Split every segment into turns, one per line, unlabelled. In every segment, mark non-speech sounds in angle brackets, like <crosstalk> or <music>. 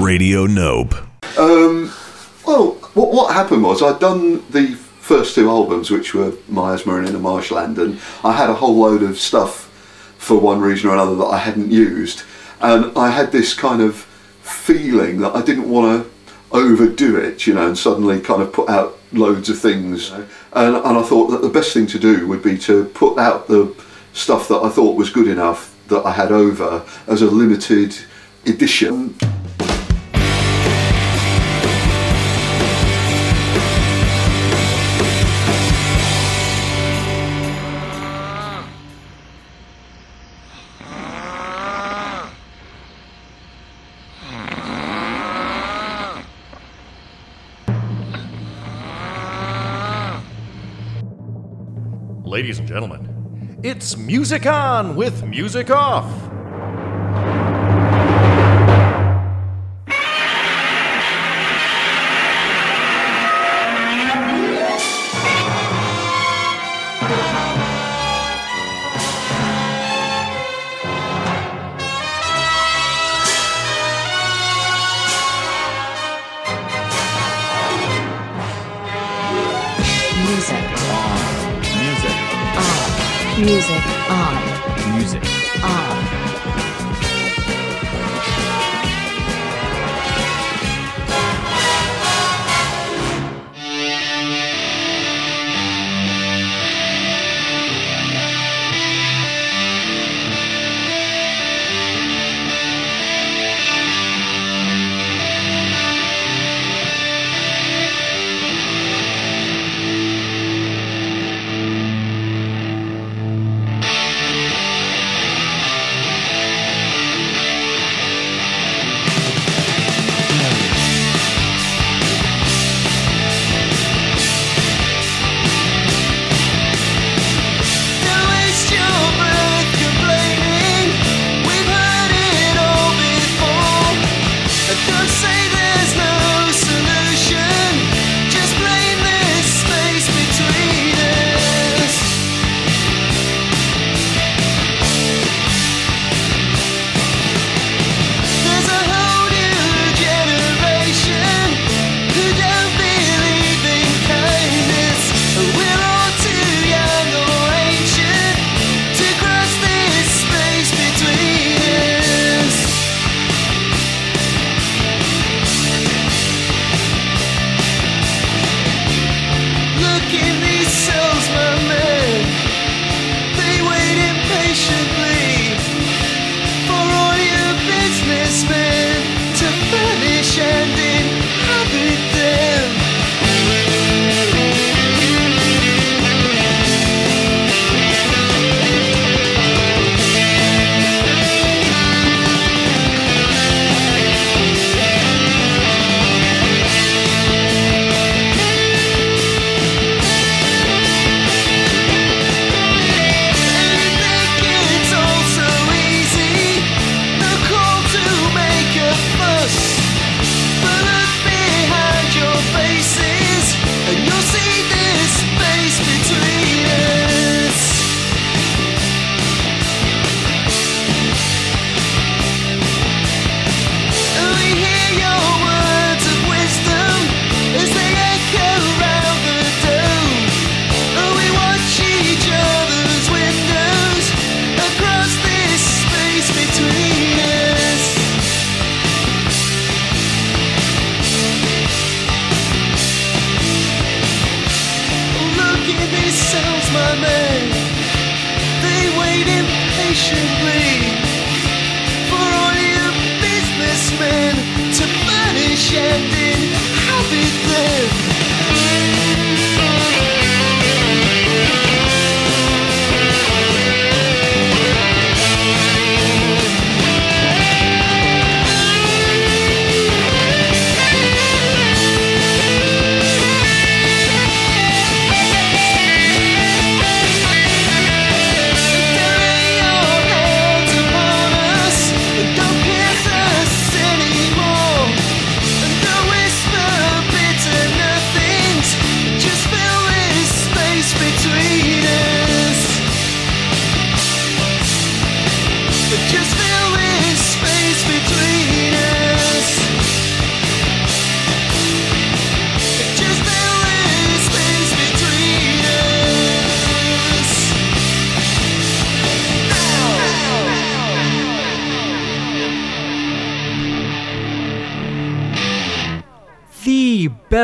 Radio Nope.
Um, well, what, what happened was I'd done the first two albums, which were Miasma and Marshland, and I had a whole load of stuff for one reason or another that I hadn't used, and I had this kind of feeling that I didn't want to overdo it, you know, and suddenly kind of put out loads of things, and, and I thought that the best thing to do would be to put out the stuff that I thought was good enough that I had over as a limited edition.
Ladies and gentlemen, it's Music On with Music Off.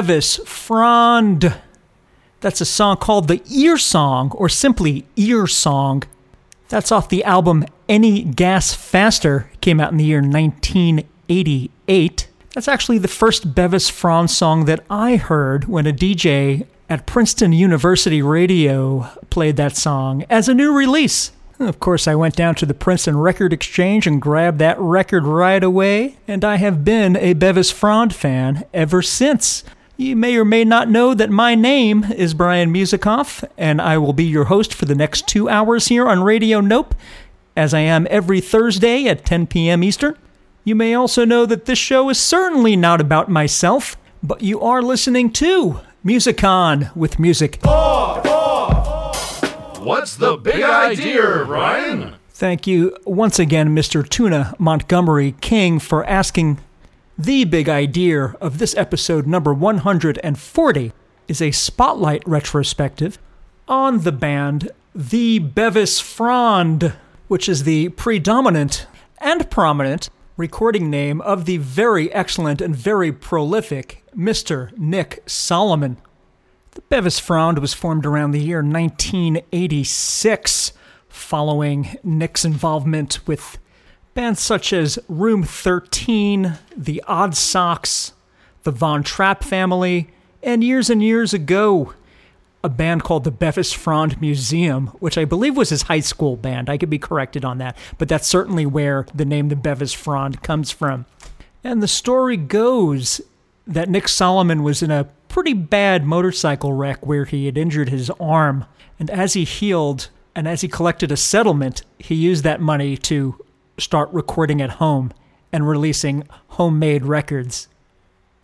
The Bevis Frond. That's a song called the Ear Song, or simply Ear Song. That's off the album Any Gas Faster, came out in the year 1988. That's actually the first Bevis Frond song that I heard when a DJ at Princeton University Radio played that song as a new release. Of course, I went down to the Princeton Record Exchange and grabbed that record right away, and I have been a Bevis Frond fan ever since. You may or may not know that my name is Brian Musikoff, and I will be your host for the next two hours here on Radio Nope, as I am every Thursday at 10 p.m. Eastern. You may also know that this show is certainly not about myself, but you are listening to Musicon with music.
What's the big idea, Ryan?
Thank you once again, Mr. Tuna Montgomery King, for asking. The big idea of this episode number 140 is a spotlight retrospective on the band The Bevis Frond, which is the predominant and prominent recording name of the very excellent and very prolific Mr. Nick Solomon. The Bevis Frond was formed around the year 1986, following Nick's involvement with bands such as Room 13, The Odd Socks, the Von Trapp family, and years and years ago, a band called the Bevis Frond Museum, which I believe was his high school band. I could be corrected on that, but that's certainly where the name the Bevis Frond comes from. And the story goes that Nick Solomon was in a pretty bad motorcycle wreck where he had injured his arm. And as he healed and as he collected a settlement, he used that money to start recording at home and releasing homemade records,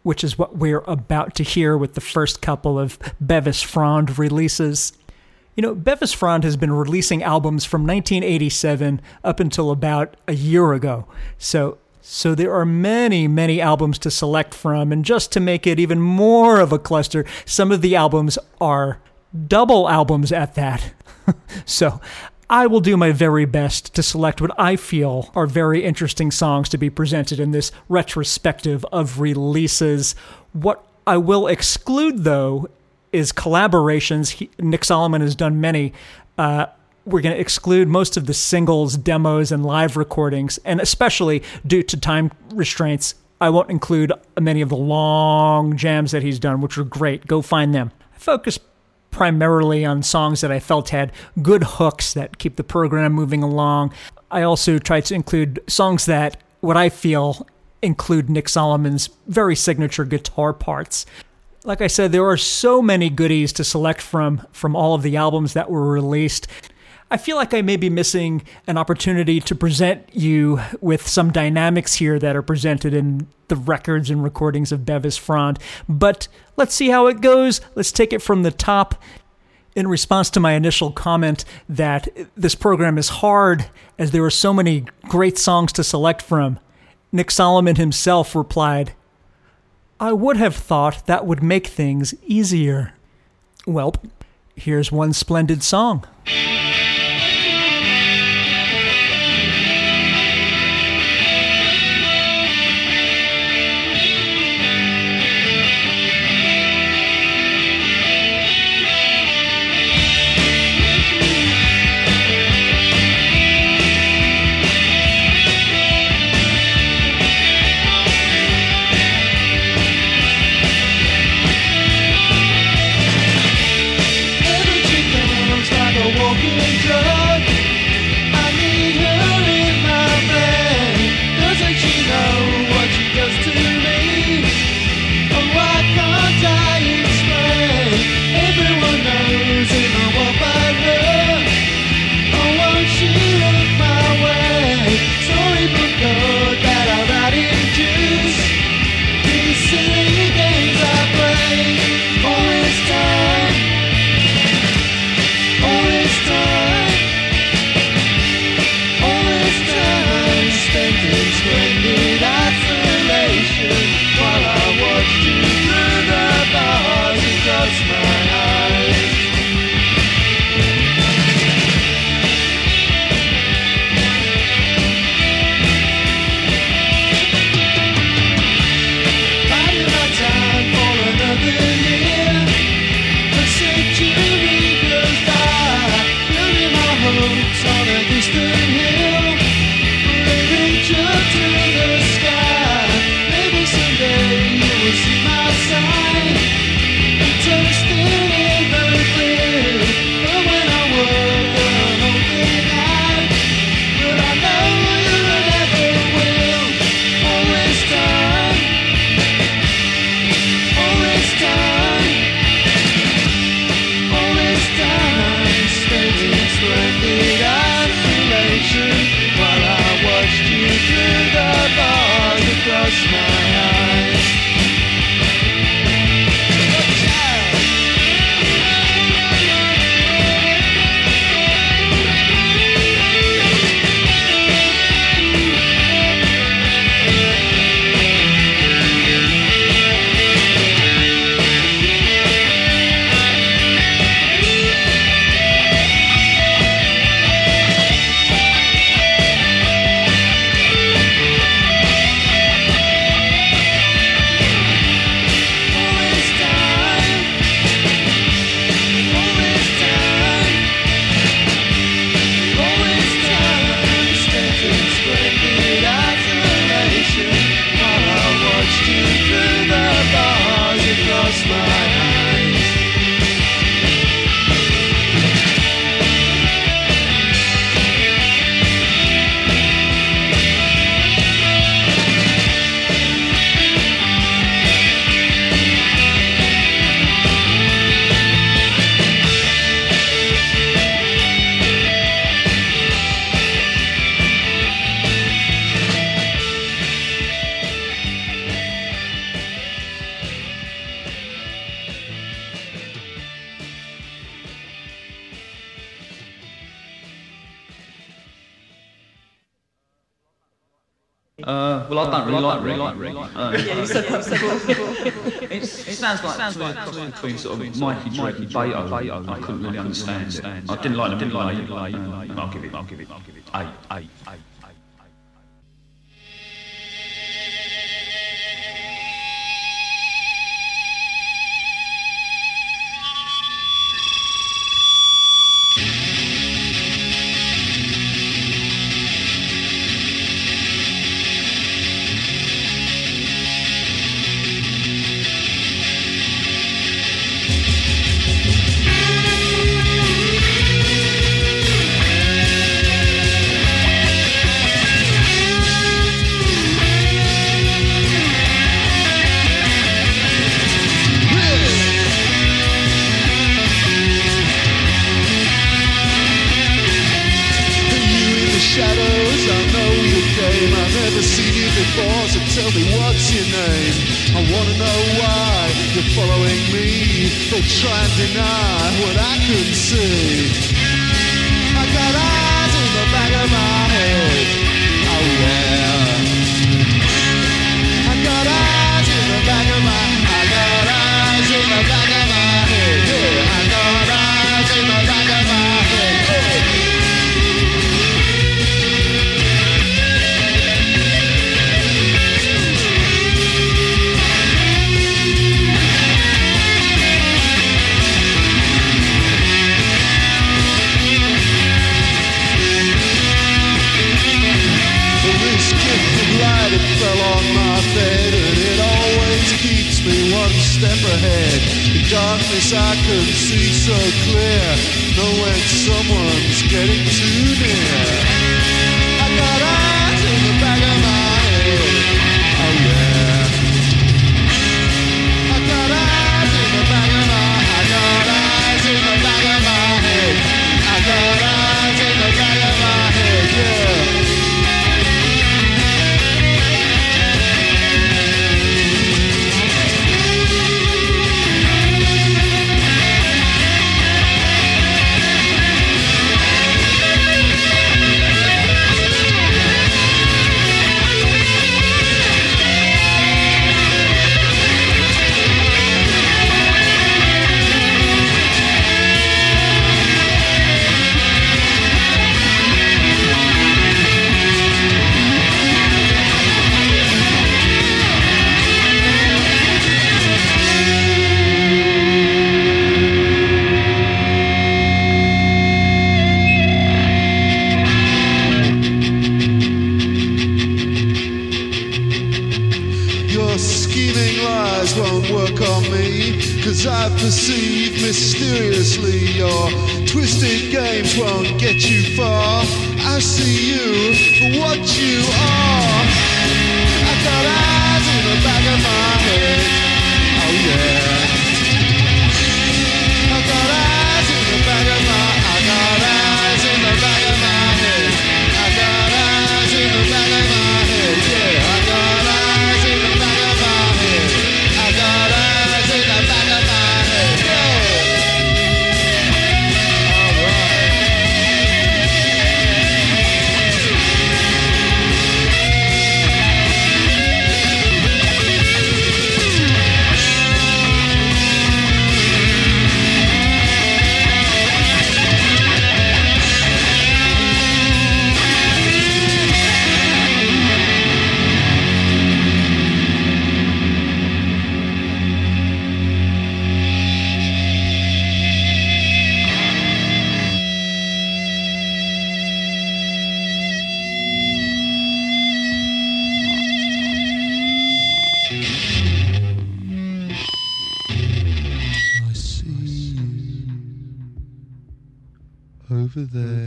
which is what we're about to hear with the first couple of Bevis Frond releases. You know, Bevis Frond has been releasing albums from 1987 up until about a year ago. So so there are many, many albums to select from, and just to make it even more of a cluster, some of the albums are double albums at that. <laughs> so I will do my very best to select what I feel are very interesting songs to be presented in this retrospective of releases. What I will exclude, though, is collaborations. He, Nick Solomon has done many. Uh, we're going to exclude most of the singles, demos, and live recordings, and especially due to time restraints, I won't include many of the long jams that he's done, which are great. Go find them. I focus primarily on songs that I felt had good hooks that keep the program moving along. I also try to include songs that, what I feel, include Nick Solomon's very signature guitar parts. Like I said, there are so many goodies to select from from all of the albums that were released. I feel like I may be missing an opportunity to present you with some dynamics here that are presented in the records and recordings of Bevis Frond. But let's see how it goes. Let's take it from the top. In response to my initial comment that this program is hard as there are so many great songs to select from, Nick Solomon himself replied, I would have thought that would make things easier. Well, here's one splendid song.
Yeah, you said that. It sounds like sounds cross between sort of Mikey Drake and Beto. I couldn't really understand it. I didn't like them. Didn't like them. Uh, I'll give it. I'll give it. I'll give it. Eight. Eight. Eight.
Your scheming lies won't work on me, cause I perceive mysteriously your twisted games won't get you far. I see you for what you are.
to
the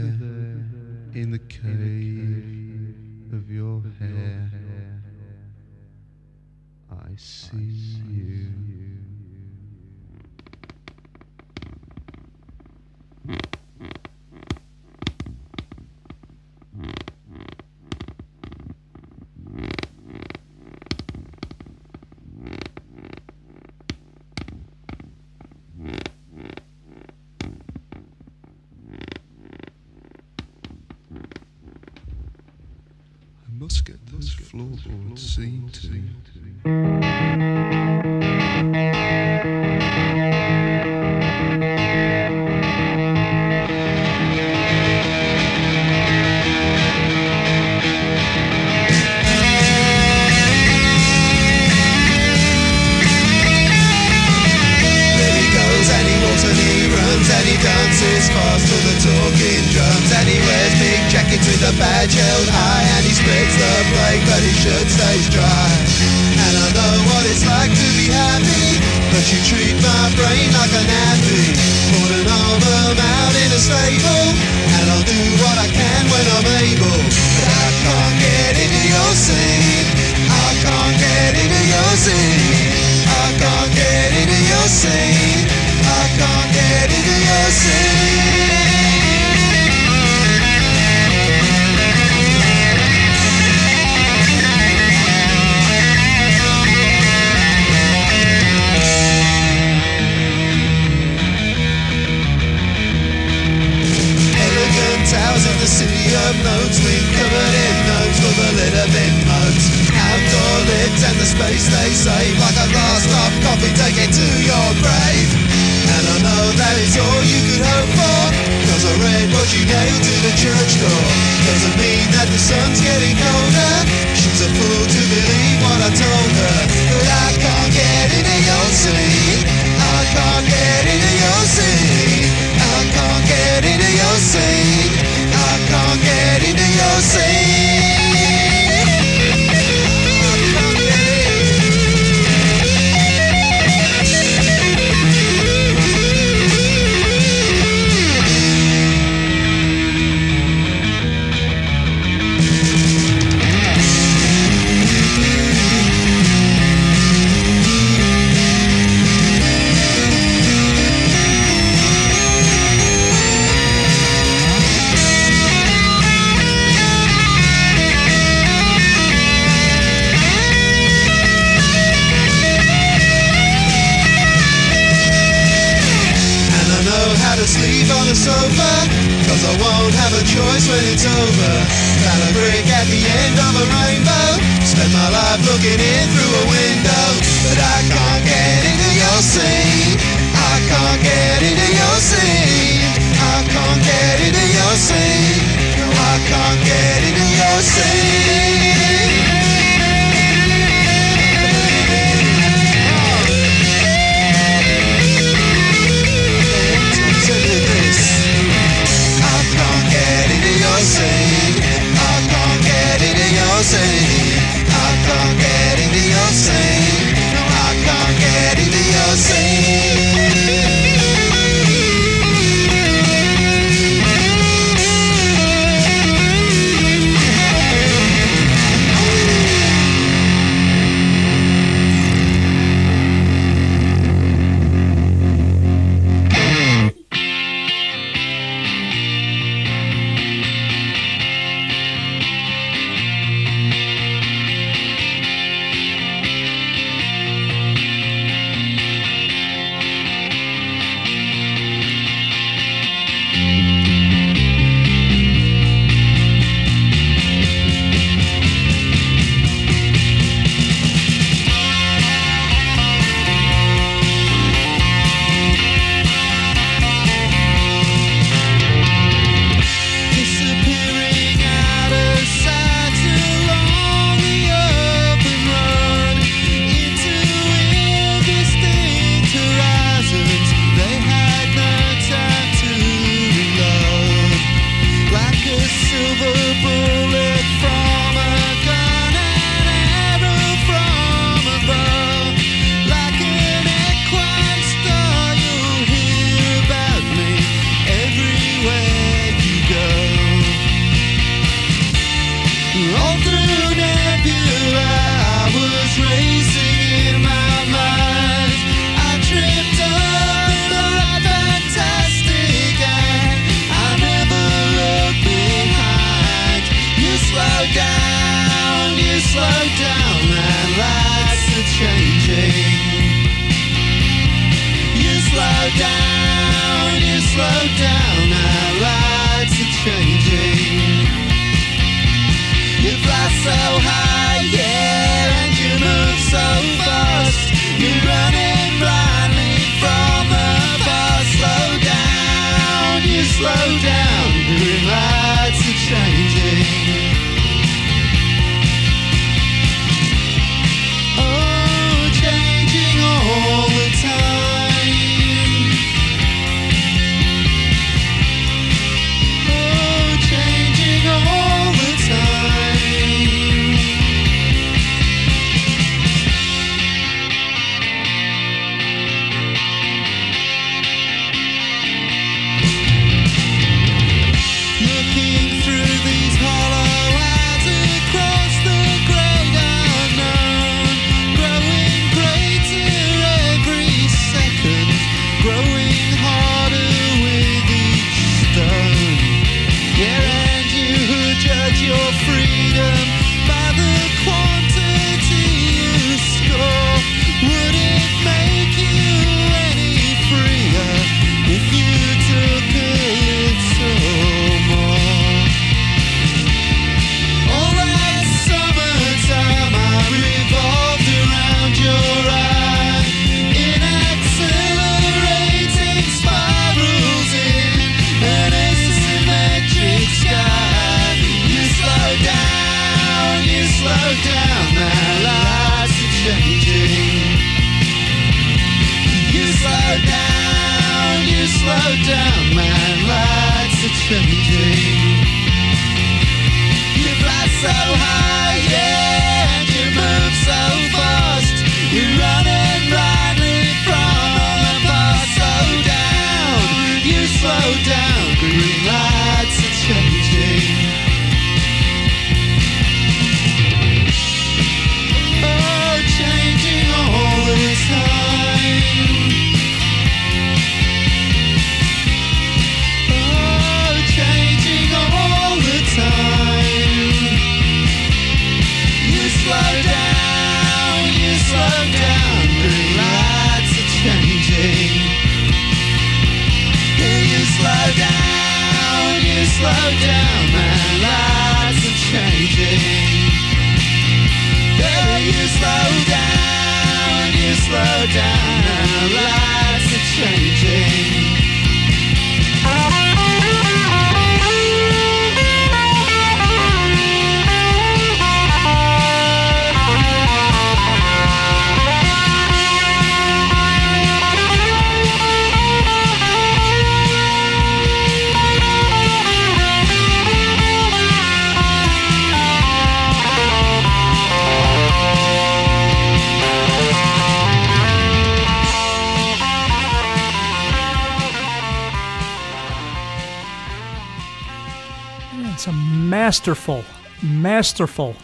masterful, masterful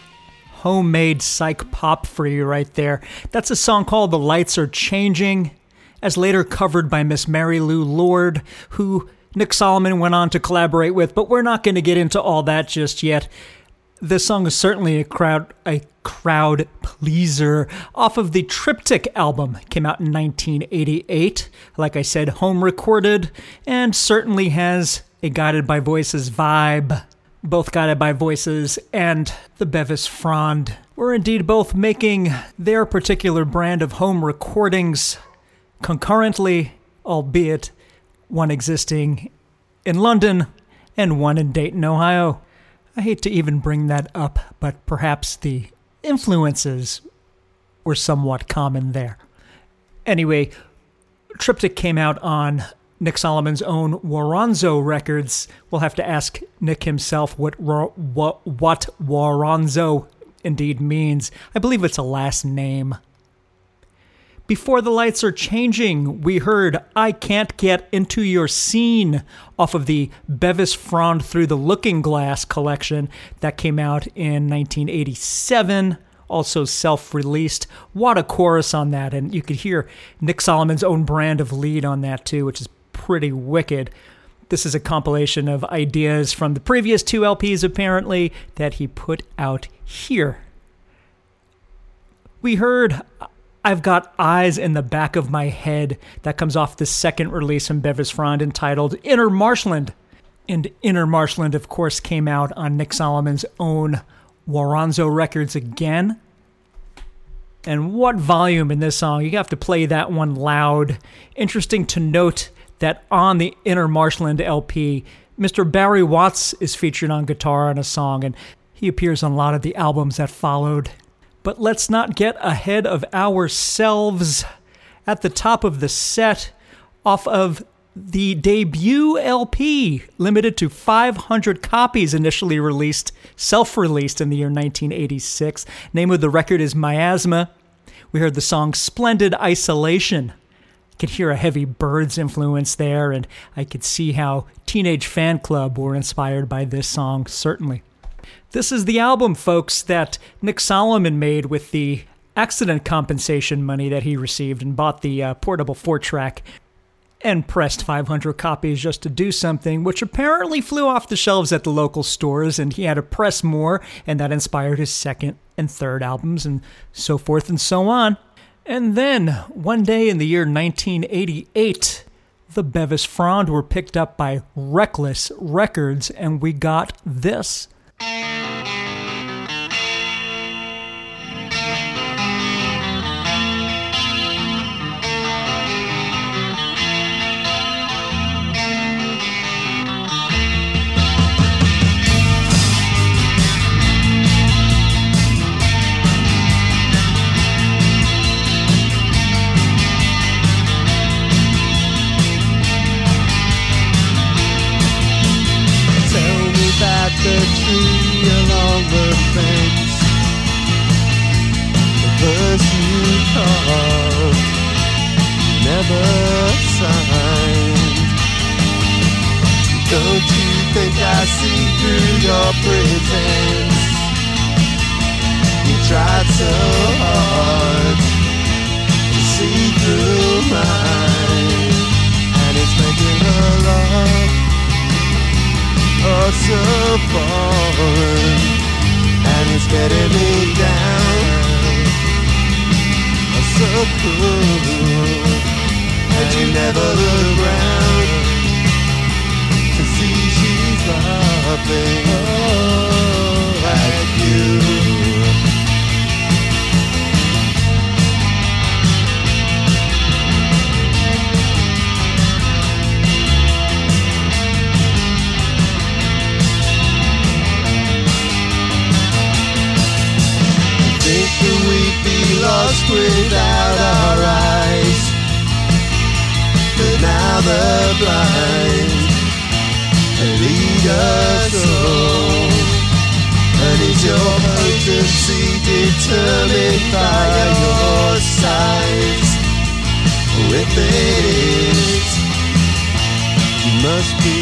homemade psych pop for you right there. That's a song called The Lights Are Changing, as later covered by Miss Mary Lou Lord, who Nick Solomon went on to collaborate with, but we're not going to get into all that just yet. This song is certainly a crowd a crowd pleaser off of the Triptych album. Came out in 1988. Like I said, home recorded and certainly has a guided by voices vibe. Both guided by voices and the Bevis Frond were indeed both making their particular brand of home recordings concurrently, albeit one existing in London and one in Dayton, Ohio. I hate to even bring that up, but perhaps the influences were somewhat common there. Anyway, Triptych came out on Nick Solomon's own Woronzow records. We'll have to ask Nick himself what what, what Woronzow indeed means. I believe it's a last name. Before the Lights Are Changing, we heard I Can't Get Into Your Scene off of the Bevis Frond Through the Looking Glass collection that came out in 1987, also self released. What a chorus on that, and you could hear Nick Solomon's own brand of lead on that too, which is pretty wicked. This is a compilation of ideas from the previous two LPs, apparently, that he put out here. We heard I've got eyes in the back of my head that comes off the second release from Bevis Frond entitled Inner Marshland. And Inner Marshland, of course, came out on Nick Solomon's own Woronzow Records again. And what volume in this song? You have to play that one loud. Interesting to note that on the Inner Marshland LP, Mr. Bari Watts is featured on guitar on a song, and he appears on a lot of the albums that followed. But let's not get ahead of ourselves. At the top of the set, off of the debut LP, limited to 500 copies initially released, self released in the year 1986. Name of the record is Miasma. We heard the song Splendid Isolation. Could hear a heavy Byrds influence there, and I could see how Teenage Fanclub were inspired by this song, certainly. This is the album, folks, that Nick Solomon made with the accident compensation money that he received and bought the uh, portable four track and pressed 500 copies just to do something, which apparently flew off the shelves at the local stores, and he had to press more, and that inspired his second and third albums, and so forth and so on. And then, one day in the year 1988, the Bevis Frond were picked up by Reckless Records, and we got this.
Your pretense? You tried so hard to see through mine, and it's making her love oh so foreign, and it's getting me down, oh so cruel, and you never look round to see she's laughing oh, at you. Think that we'd be lost without our eyes But now the blind lead us all And is your potency determined by your size? If it you must be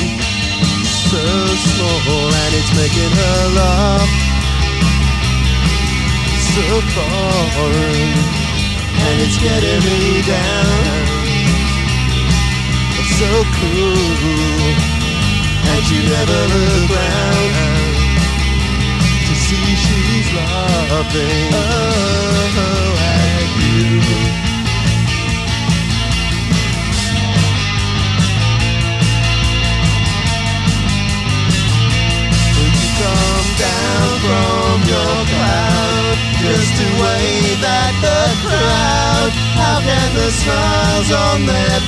so small And it's making her laugh. So foreign And it's getting me down. So cool And you never look round To see she's laughing Oh, at you Will you come down from your cloud just to wave at the crowd? How can the smiles on their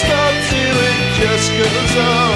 stops you, it just goes on.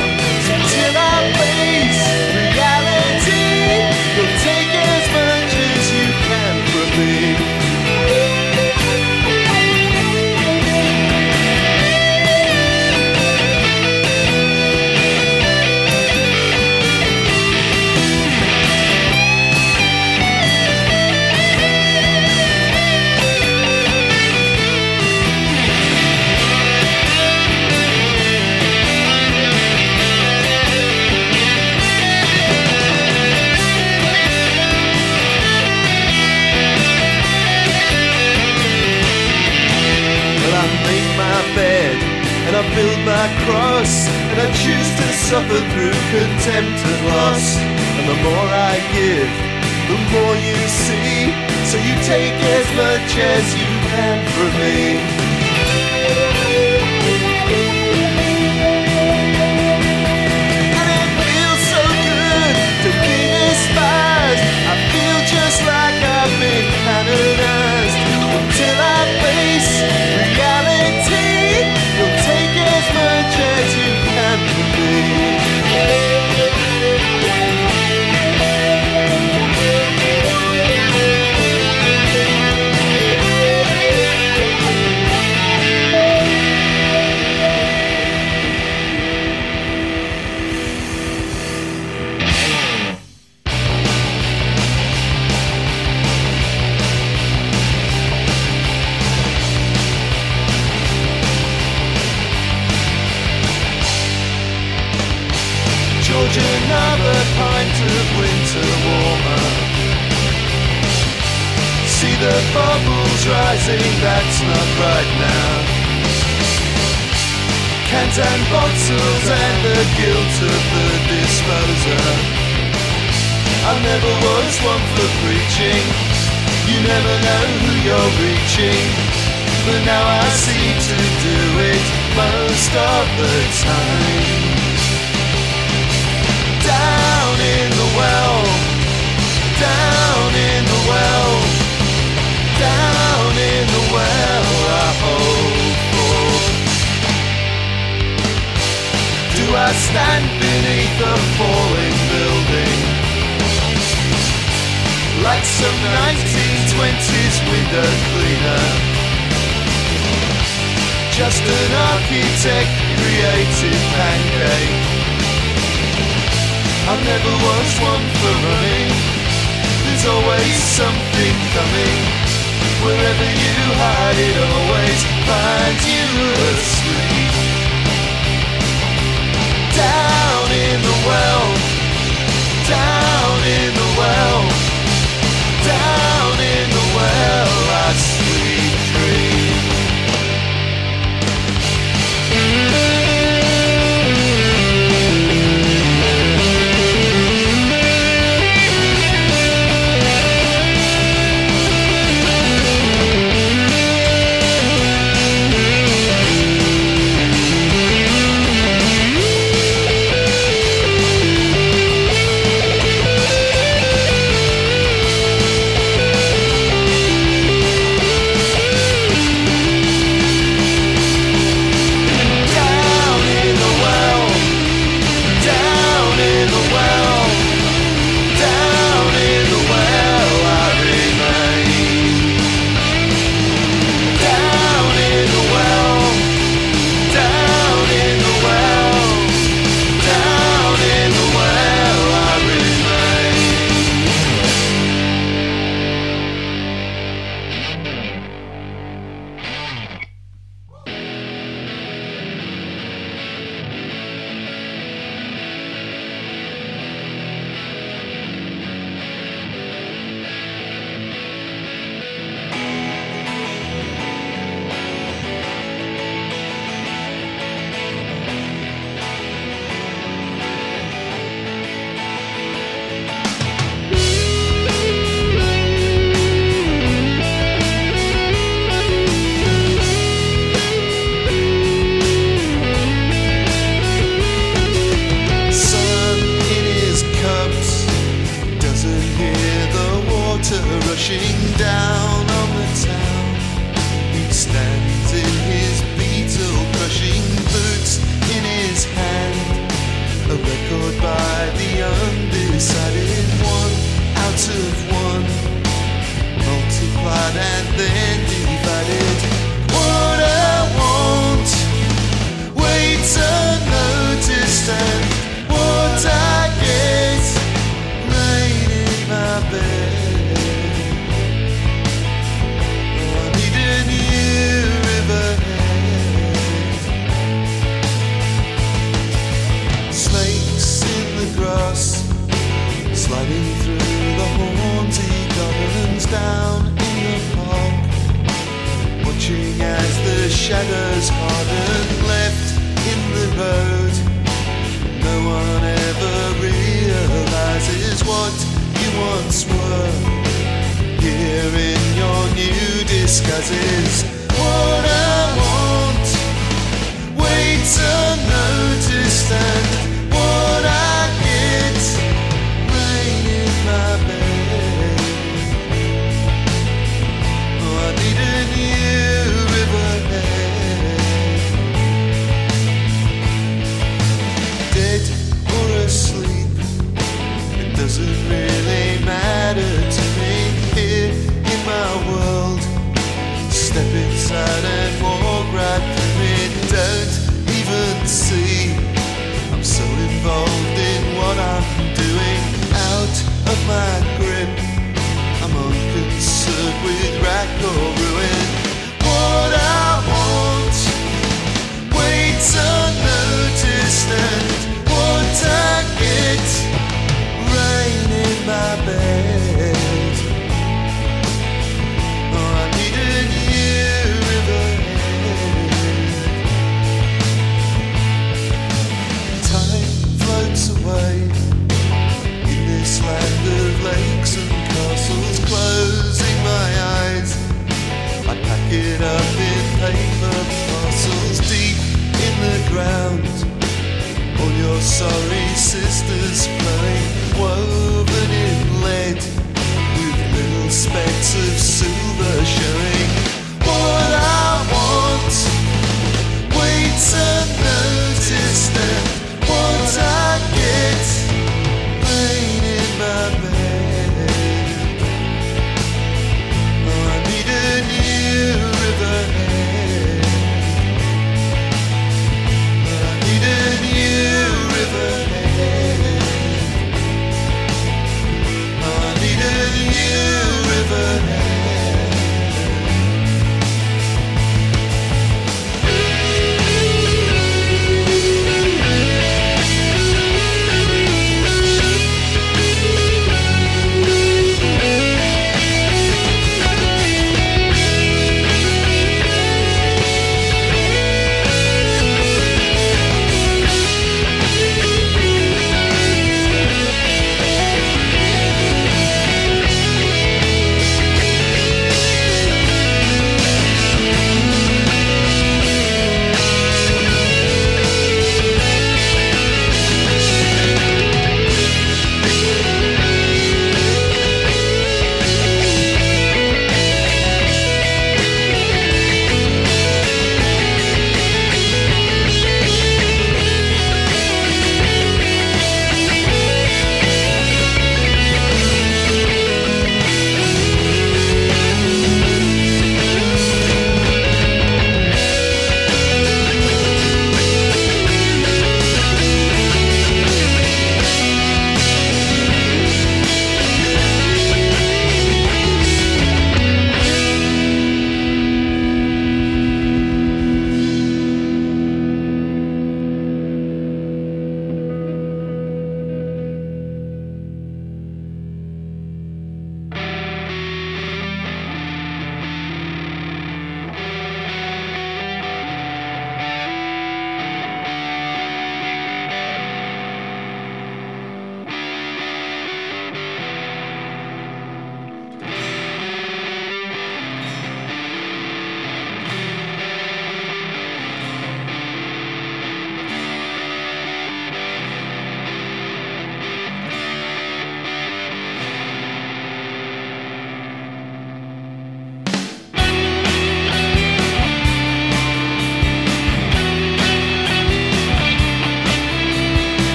Build my cross, and I choose to suffer through contempt and loss. And the more I give, the more you see. So you take as much as you can from me. The bubbles rising, that's not right now. Cans and bottles and the guilt of the disposer. I never was one for preaching. You never know who you're reaching. But now I seem to do it most of the time down in the well, down in the well, down in the well. I hope for. Do I stand beneath a falling building? Like some 1920s window cleaner. Just an architect created pancake. I never was one for running. There's always something coming. Wherever you hide, it always finds you asleep. Down in the well, down in the well, down in the well,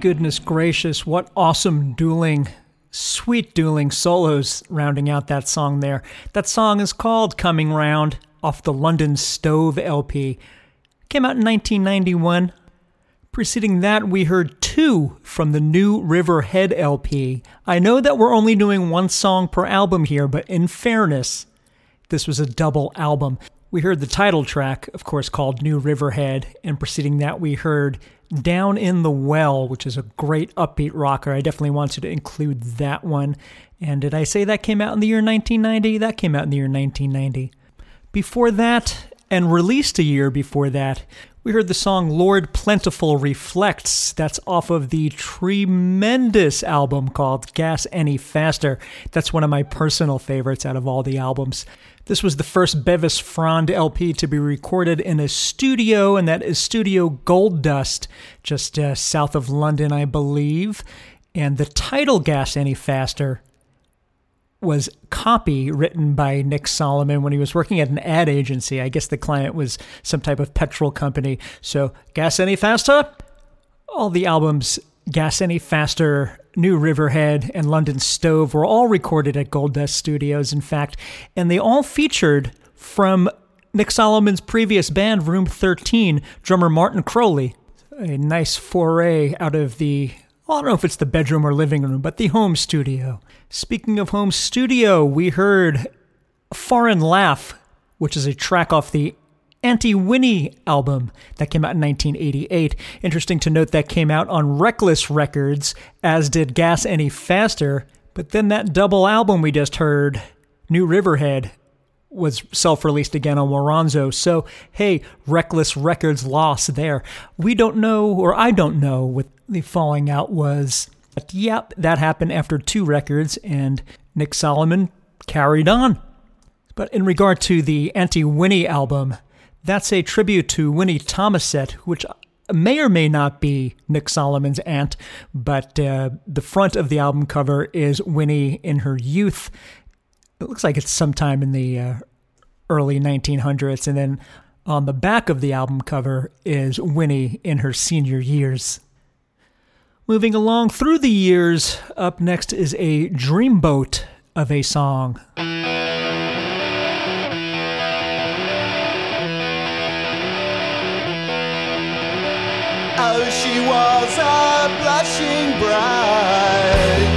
goodness gracious, what awesome dueling, sweet dueling solos rounding out that song there. That song is called Coming Round off the London Stone LP. Came out in 1991. Preceding that, we heard two from the New River Head LP. I know that we're only doing one song per album here, but in fairness, this was a double album. We heard the title track, of course, called New River Head, and preceding that, we heard Down in the Well, which is a great upbeat rocker. I definitely wanted to include that one. And did I say that came out in the year 1990? That came out in the year 1990. Before that, and released a year before that, we heard the song Lord Plentiful Reflects. That's off of the tremendous album called Gas Any Faster. That's one of my personal favorites out of all the albums. This was the first Bevis Frond LP to be recorded in a studio, and that is Studio Gold Dust, just uh, south of London, I believe. And the title Gas Any Faster was copy written by Nick Saloman when he was working at an ad agency. I guess the client was some type of petrol company. So, Gas Any Faster? All the albums, Gas Any Faster, New River Head, and London Stone, were all recorded at Gold Dust Studios, in fact, and they all featured from Nick Saloman's previous band, Room 13, drummer Martin Crowley. A nice foray out of the well, I don't know if it's the bedroom or living room, but the home studio. Speaking of home studio, we heard Foreign Laugh, which is a track off the Auntie Winnie album that came out in 1988. Interesting to note that came out on Reckless Records, as did Gas Any Faster. But then that double album we just heard, New River Head, was self released again on Woronzow. So, hey, Reckless Records loss there. We don't know, or I don't know, what the falling out was. But yep, that happened after two records, and Nick Saloman carried on. But in regard to the Auntie Winnie album, that's a tribute to Winnie Thomaset, which may or may not be Nick Saloman's aunt, but uh, the front of the album cover is Winnie in her youth. It looks like it's sometime in the uh, early 1900s, and then on the back of the album cover is Winnie in her senior years. Moving along through the years, up next is a dreamboat of a song.
Was a blushing bride.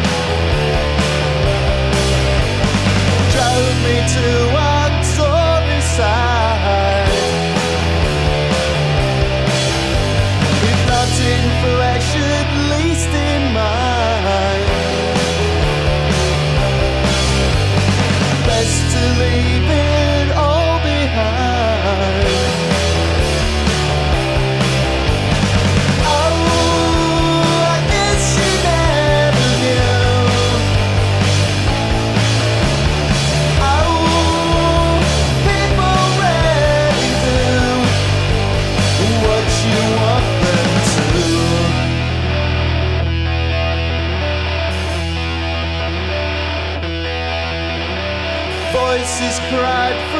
Voices cried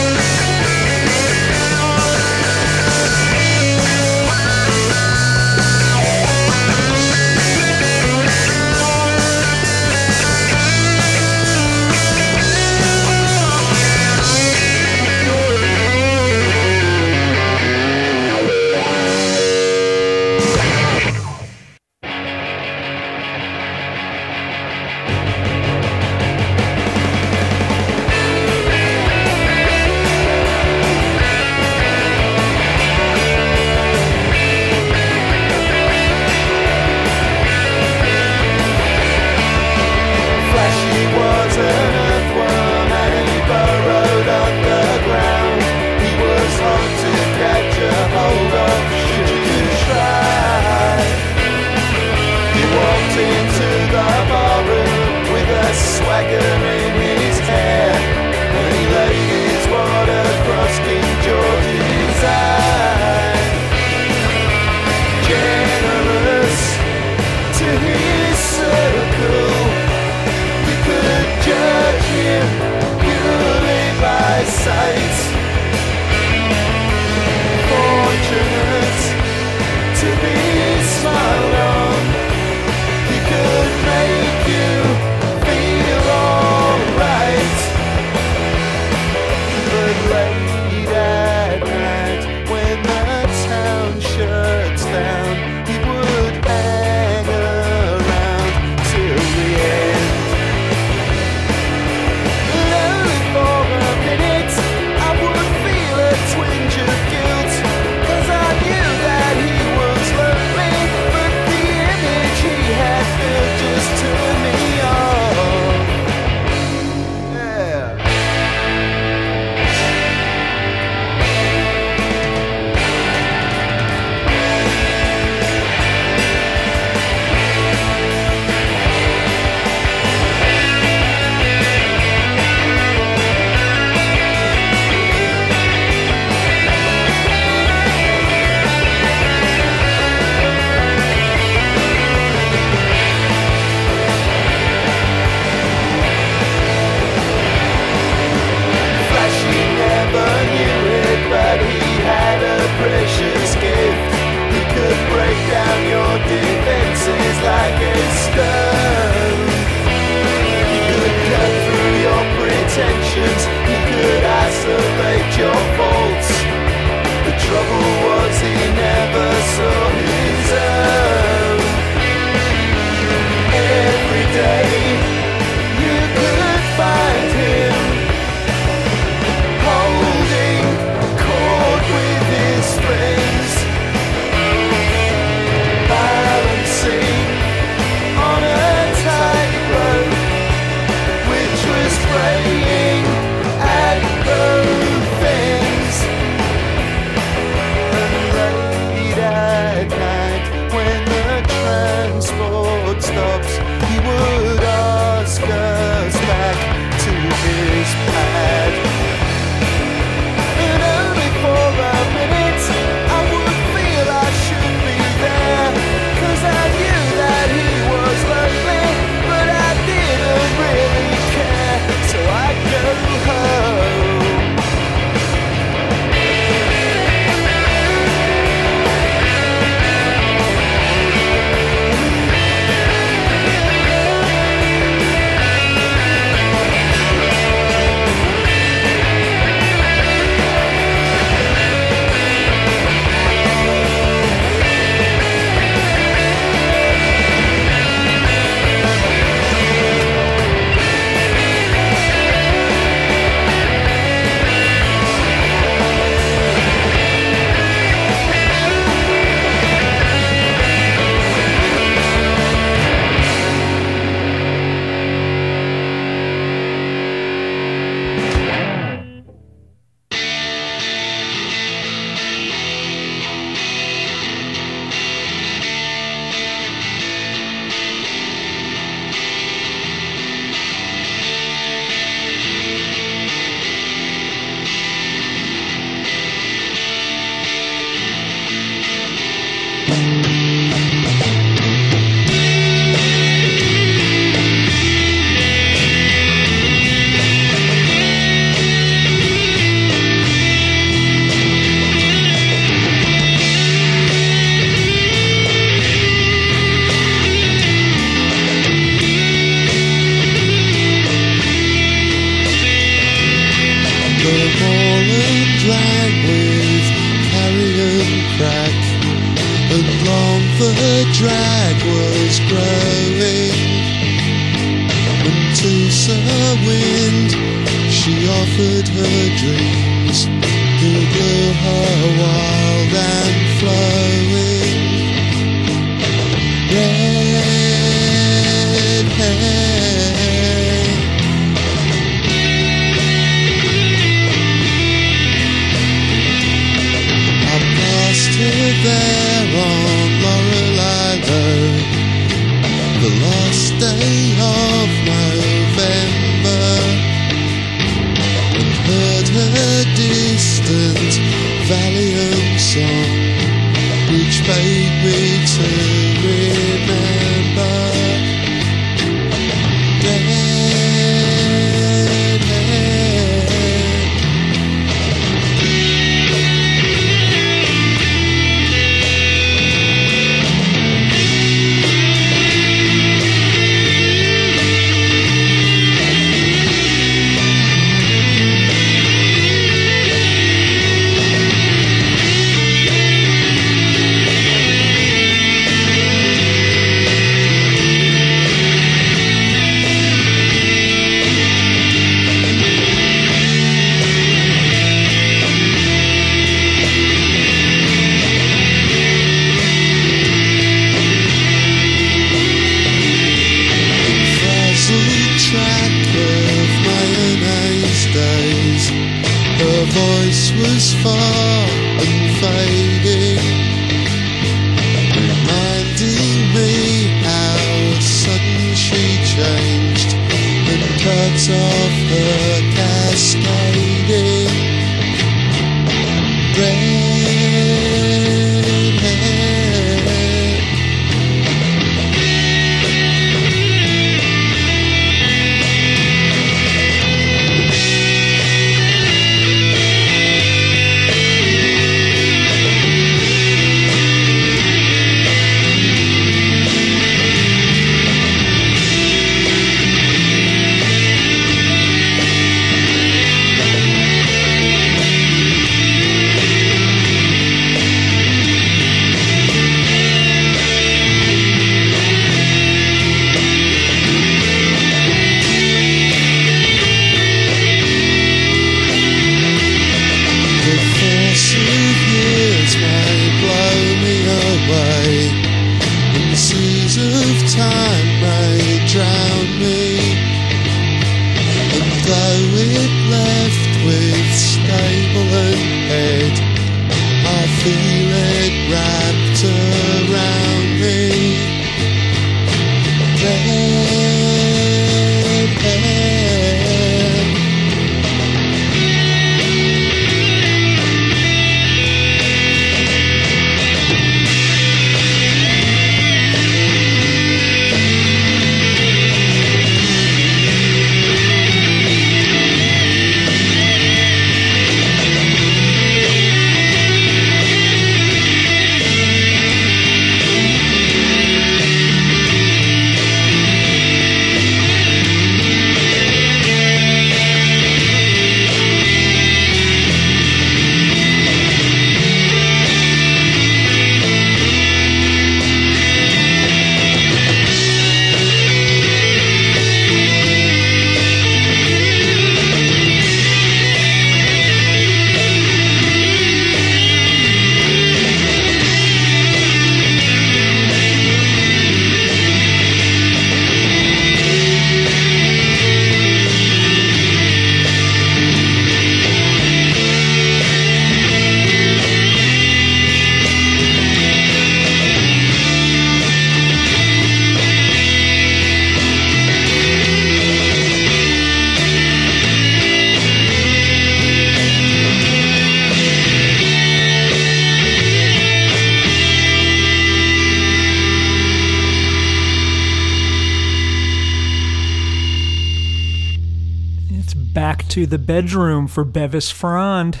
the
bedroom for Bevis Frond.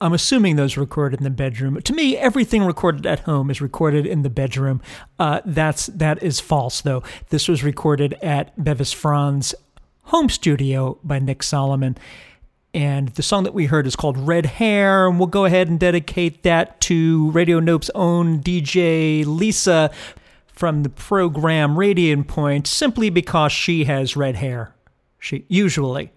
I'm assuming those recorded in the bedroom. To me, everything recorded at home is recorded in the bedroom. Uh, that's that is false, though. This was recorded at Bevis Frond's home studio by Nick Saloman. And the song that we heard is called Red Hair, and we'll go ahead and dedicate that to Radio Nope's own DJ Lisa from the program Radiant Point, simply because she has red hair. She usually.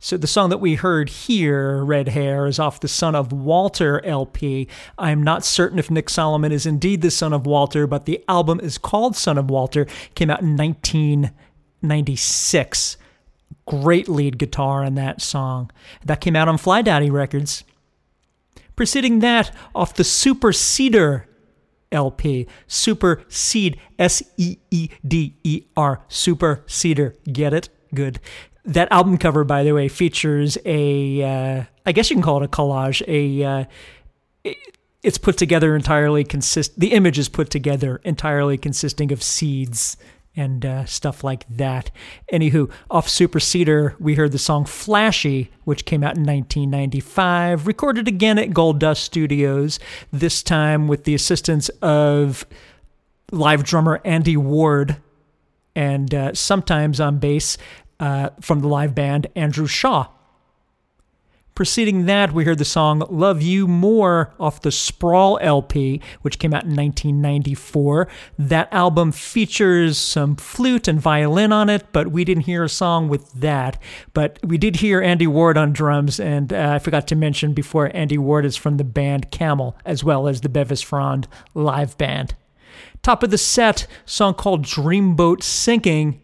So the song that we heard here, Red Hair, is off the Son of Walter LP. I'm not certain if Nick Saloman is indeed the son of Walter, but the album is called Son of Walter, came out in 1996. Great lead guitar in that song. That came out on Flydaddy Records. Preceding that, off the Superseeder LP. Super Seed, S E E D E R. Superseeder. Get it? Good. That album cover, by the way, features a, uh, I guess you can call it a collage. A, uh, it- it's put together entirely consist. The image is put together entirely consisting of seeds and uh, stuff like that. Anywho, off Superseeder, we heard the song Flashy, which came out in 1995, recorded again at Gold Dust Studios, this time with the assistance of live drummer Andy Ward and uh, sometimes on bass uh, from the live band Adrian Shaw. Preceding that, we heard the song Love You More off the Sprawl LP, which came out in 1994. That album features some flute and violin on it, but we didn't hear a song with that. But we did hear Andy Ward on drums, and uh, I forgot to mention before, Andy Ward is from the band Camel, as well as the Bevis Frond live band. Top of the set, song called Dreamboat Sinking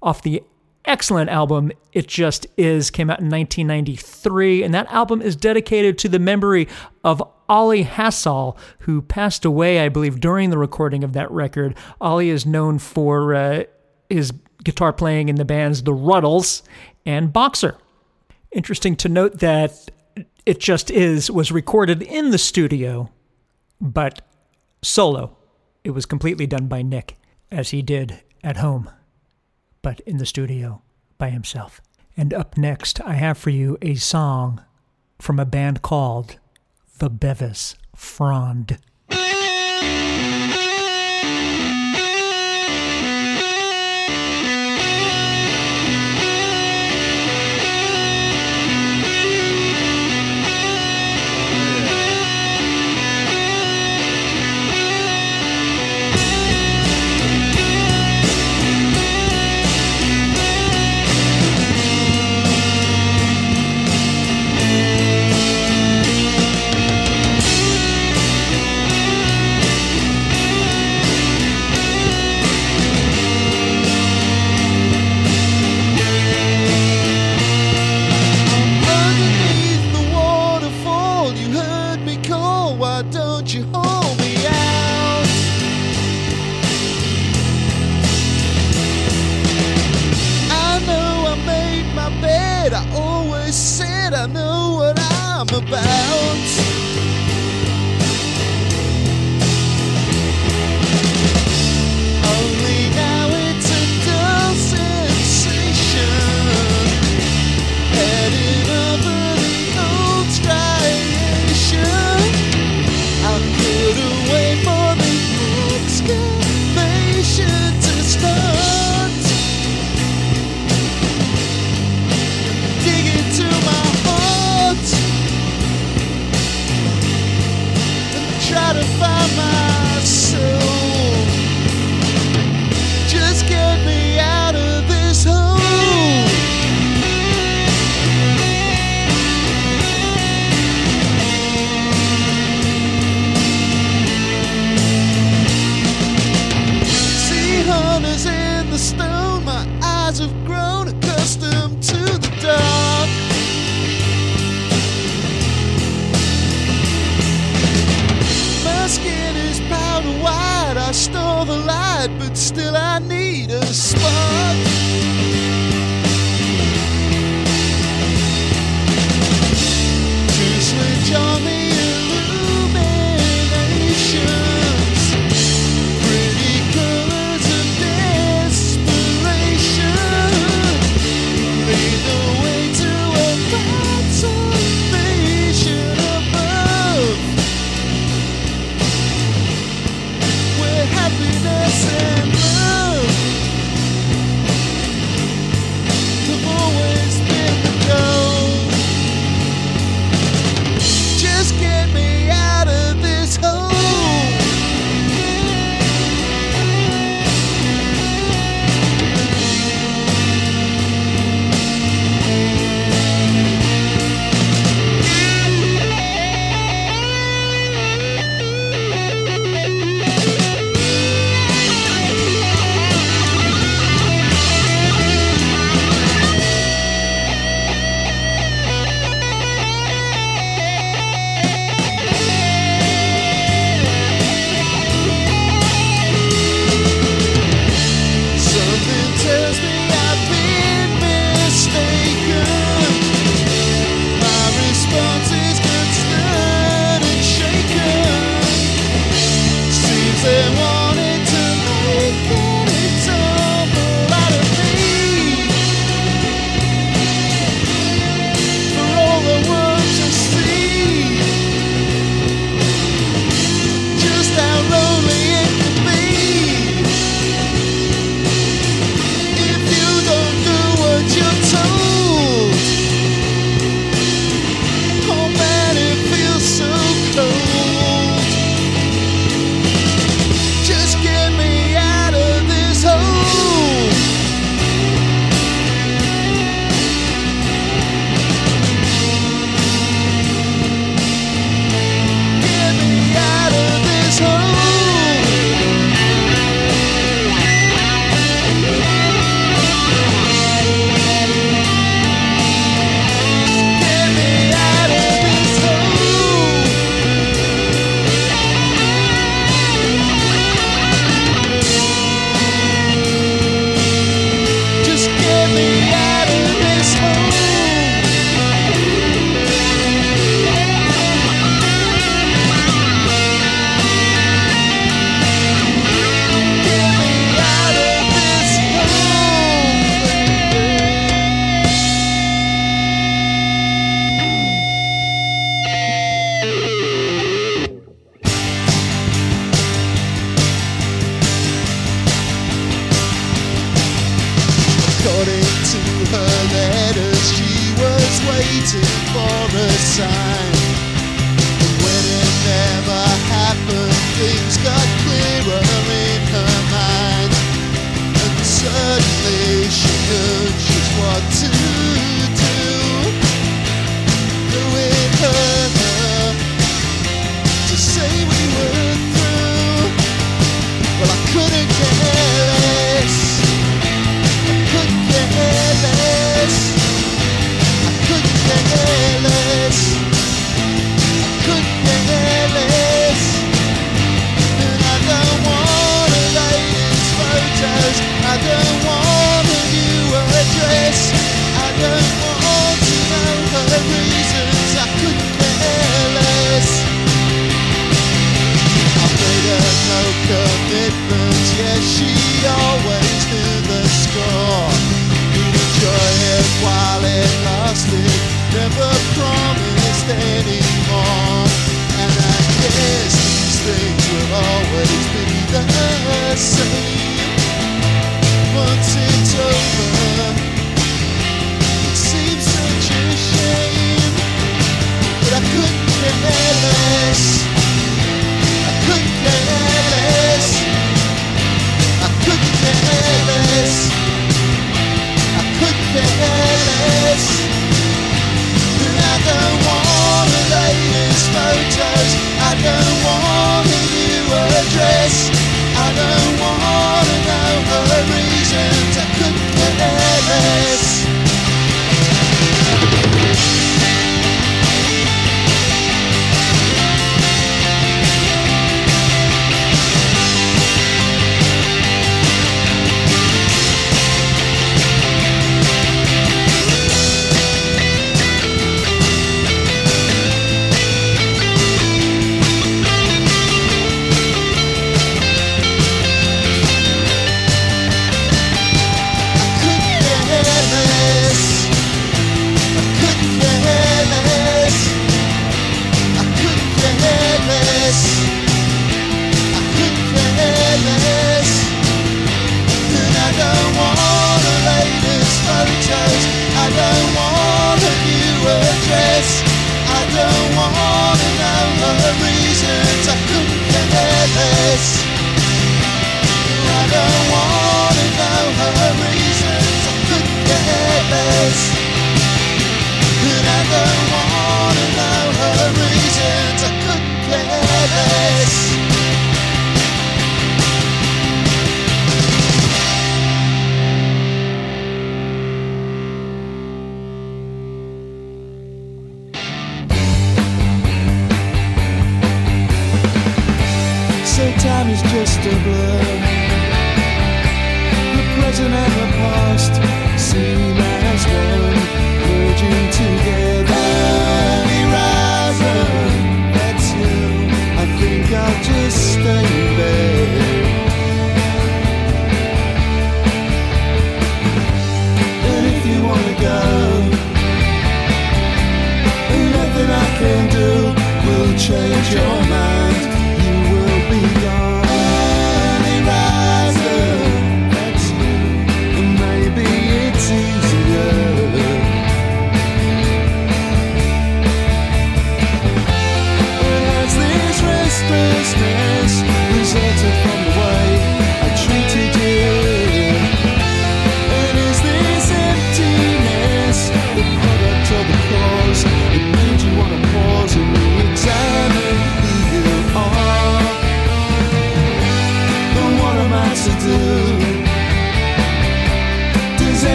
off the
excellent album. It Just Is came out in 1993, and that album is dedicated to the memory of Ollie Halsall, who passed away, I believe, during the recording of that record. Ollie is known for uh, his guitar playing in the bands The Rutles and Boxer. Interesting to note that It Just Is was recorded in the studio, but solo. It was completely done by Nick, as he did at home, but in the studio by himself. And up next, I have for you a song from a band called The Bevis Frond.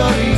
Anybody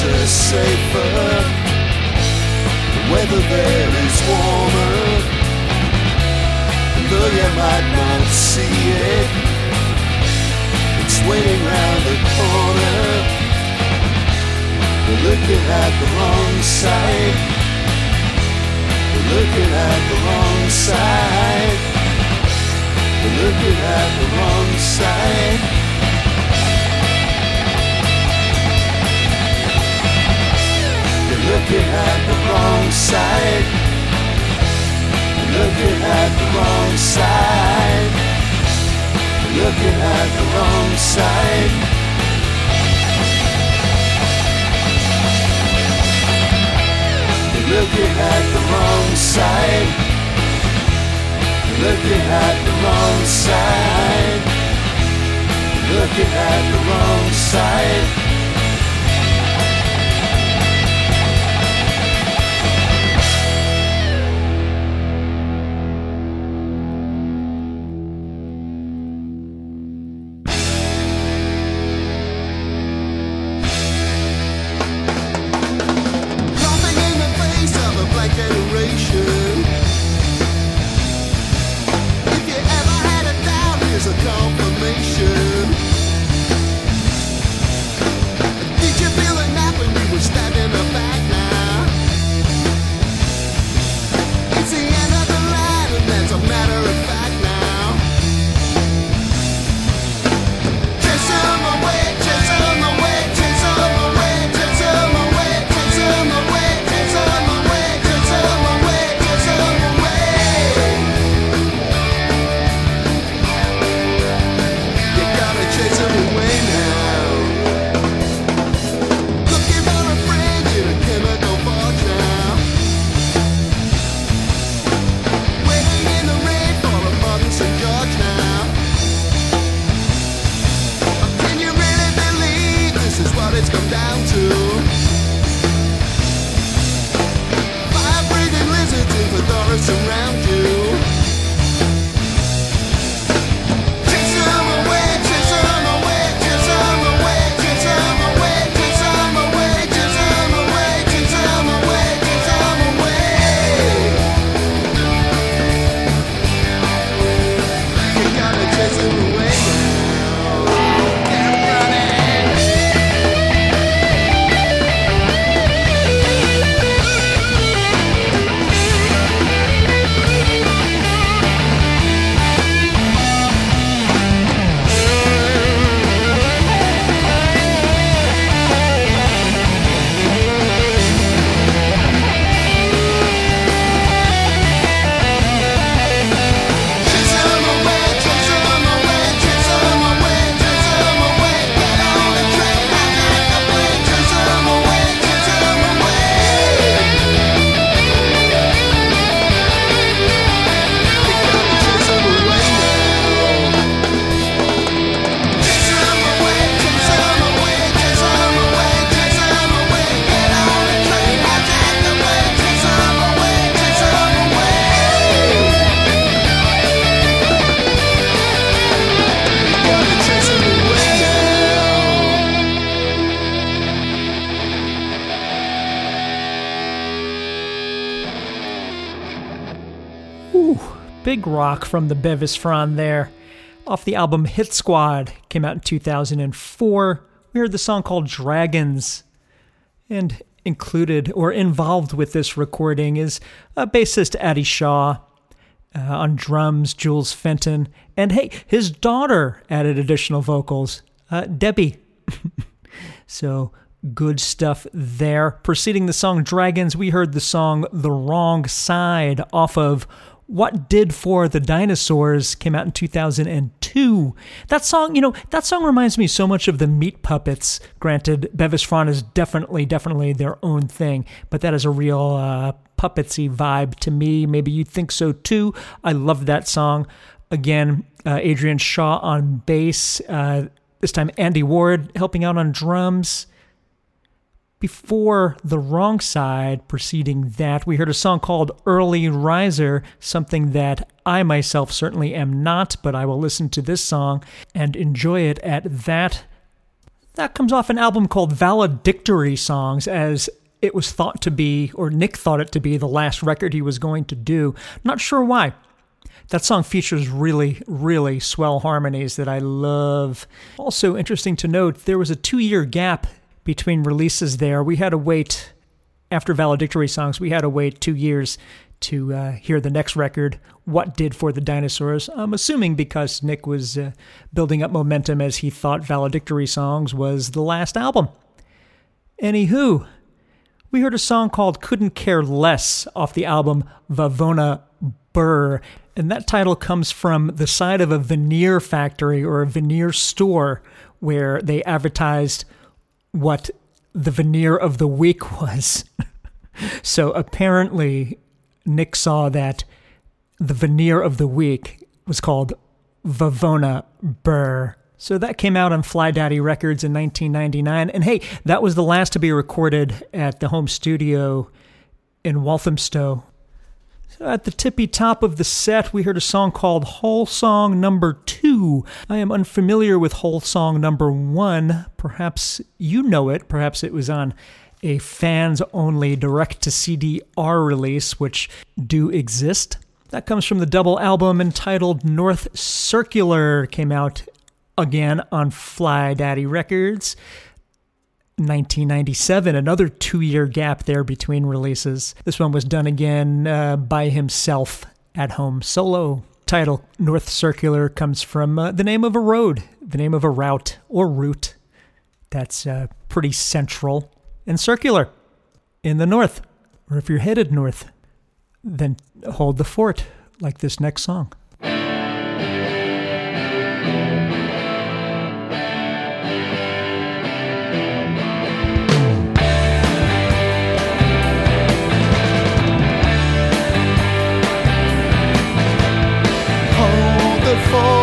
nights are safer. The weather there is warmer. And though you might not see it, it's waiting round the corner. We're looking at the wrong side. We're looking at the wrong side. We're looking at the wrong side. looking at the wrong side. Looking at the wrong side. Looking at the wrong side. looking at the wrong side. Looking at the wrong side. Looking at the wrong side.
Big rock from the Bevis Frond there. Off the album Hit Squad, came out in 2004. We heard the song called Dragons. And included or involved with this recording is uh, bassist Addie Shaw. Uh, on drums, Jules Fenton. And hey, his daughter added additional vocals, uh, Debbie. <laughs> So good stuff there. Preceding the song Dragons, we heard the song The Wrong Side off of What Did for the Dinosaurs, came out in 2002. That song, you know, that song reminds me so much of the Meat Puppets. Granted, Bevis Frond is definitely, definitely their own thing, but that is a real uh, puppetsy vibe to me. Maybe you think so too. I love that song. Again, uh, Adrian Shaw on bass. Uh, this time, Andy Ward helping out on drums. Before the wrong side, preceding that, we heard a song called Early Riser, something that I myself certainly am not, but I will listen to this song and enjoy it at that. That comes off an album called Valedictory Songs, as it was thought to be, or Nick thought it to be, the last record he was going to do. Not sure why. That song features really, really swell harmonies that I love. Also, interesting to note, there was a two year gap between releases there. We had to wait, after Valedictory Songs, we had to wait two years to uh, hear the next record, What Did for the Dinosaurs. I'm assuming because Nick was uh, building up momentum as he thought Valedictory Songs was the last album. Anywho, we heard a song called Couldn't Care Less off the album Vavona Burr. And that title comes from the side of a veneer factory or a veneer store where they advertised what the veneer of the week was. <laughs> so apparently, Nick saw that the veneer of the week was called Vavona Burr. So that came out on Flydaddy Records in 1999. And hey, that was the last to be recorded at the home studio in Walthamstow. At the tippy top of the set, we heard a song called Hole Song Number Two. I am unfamiliar with Hole Song Number One. Perhaps you know it. Perhaps it was on a fans only direct to CDR release, which do exist. That comes from the double album entitled North Circular, came out again on Flydaddy Records. 1997, another two year gap there between releases. This one was done again uh, by himself at home solo. Title North Circular comes from uh, the name of a road, the name of a route or route that's uh, pretty central and circular in the north. Or if you're headed north, then hold the fort like this next song.
Hold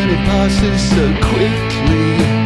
and it
passes so quickly.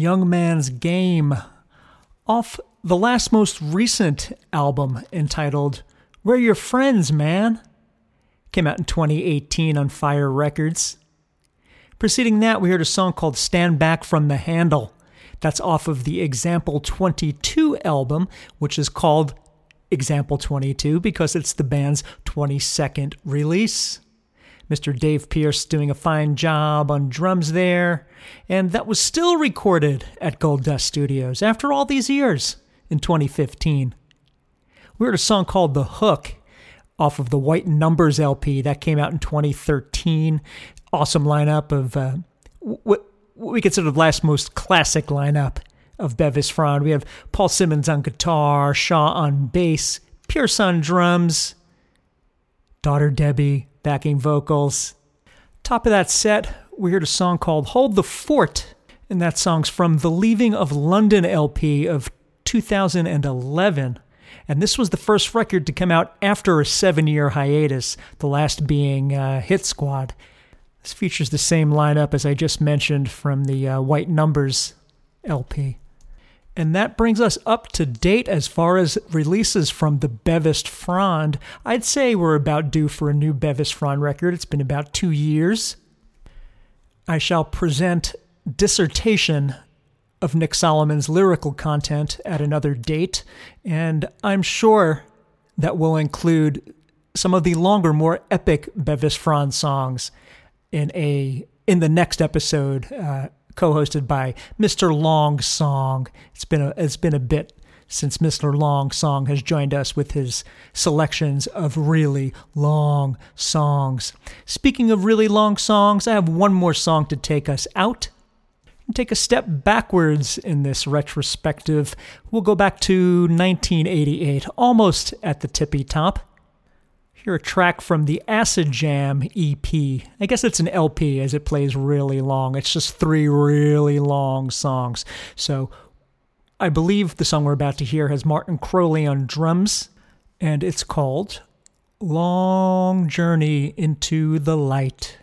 Young Man's Game
off the last most recent album entitled We're Your Friends, Man. Came out in 2018 on Fire Records. Preceding that, we heard a song called Stand Back from the Handle. That's off of the Example 22 album, which is called Example 22 because it's the band's 22nd release. Mr. Dave Pearce doing a fine job on drums there, and that was still recorded at Gold Dust Studios after all these years in 2015. We heard a song called The Hook off of the White Numbers LP that came out in 2013. Awesome lineup of uh, what we consider the last most classic lineup of Bevis Frond. We have Paul Simmons on guitar, Shaw on bass, Pierce on drums, daughter Debbie backing vocals. Top of that set, we heard a song called Hold the Fort, and that song's from the Leaving of London LP of 2011. And this was the first record to come out after a seven year hiatus, the last being uh, Hit Squad. This features the same lineup as I just mentioned from the uh, White Numbers LP. And that brings us up to date as far as releases from the Bevis Frond. I'd say we're about due for a new Bevis Frond record. It's been about two years. I shall present dissertation of Nick Saloman's lyrical content at another date, and I'm sure that will include some of the longer, more epic Bevis Frond's songs in a in the next episode, uh, co-hosted by Mr. Long Song. It's been a it's been a bit since Mr. Long Song has joined us with his selections of really long songs. Speaking of really long songs, I have one more song to take us out. Take a step backwards in this retrospective. We'll go back to 1988, almost at the tippy top. Hear a track from the Acid Jam EP. I guess it's an LP as it plays really long. It's just three really long songs. So I believe the song we're about to hear has Martin Crowley on drums, and it's called Long Journey into the Light.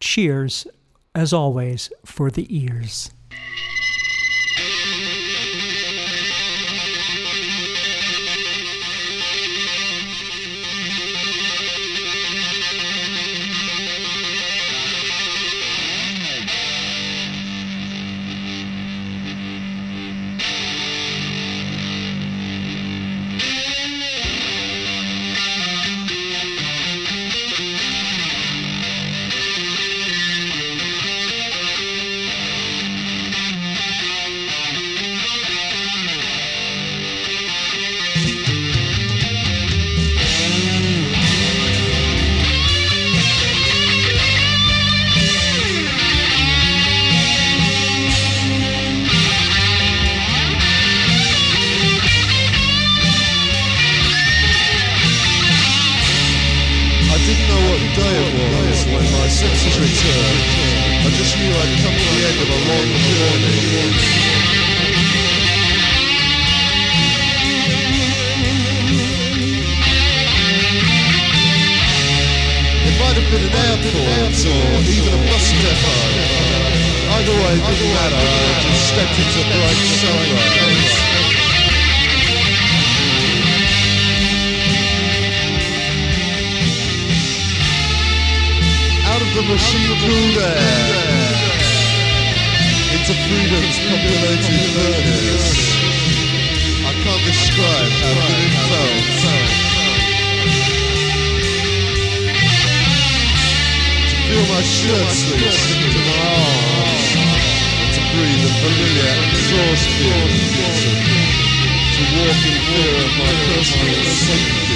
Cheers, as always, for the ears.
Out of the machine-cooled air into freedom's populated. I can't describe how good it felt. To feel my shirt sleeves to my to breathe a familiar exhaust fumes, to walk in fear of my personal safety.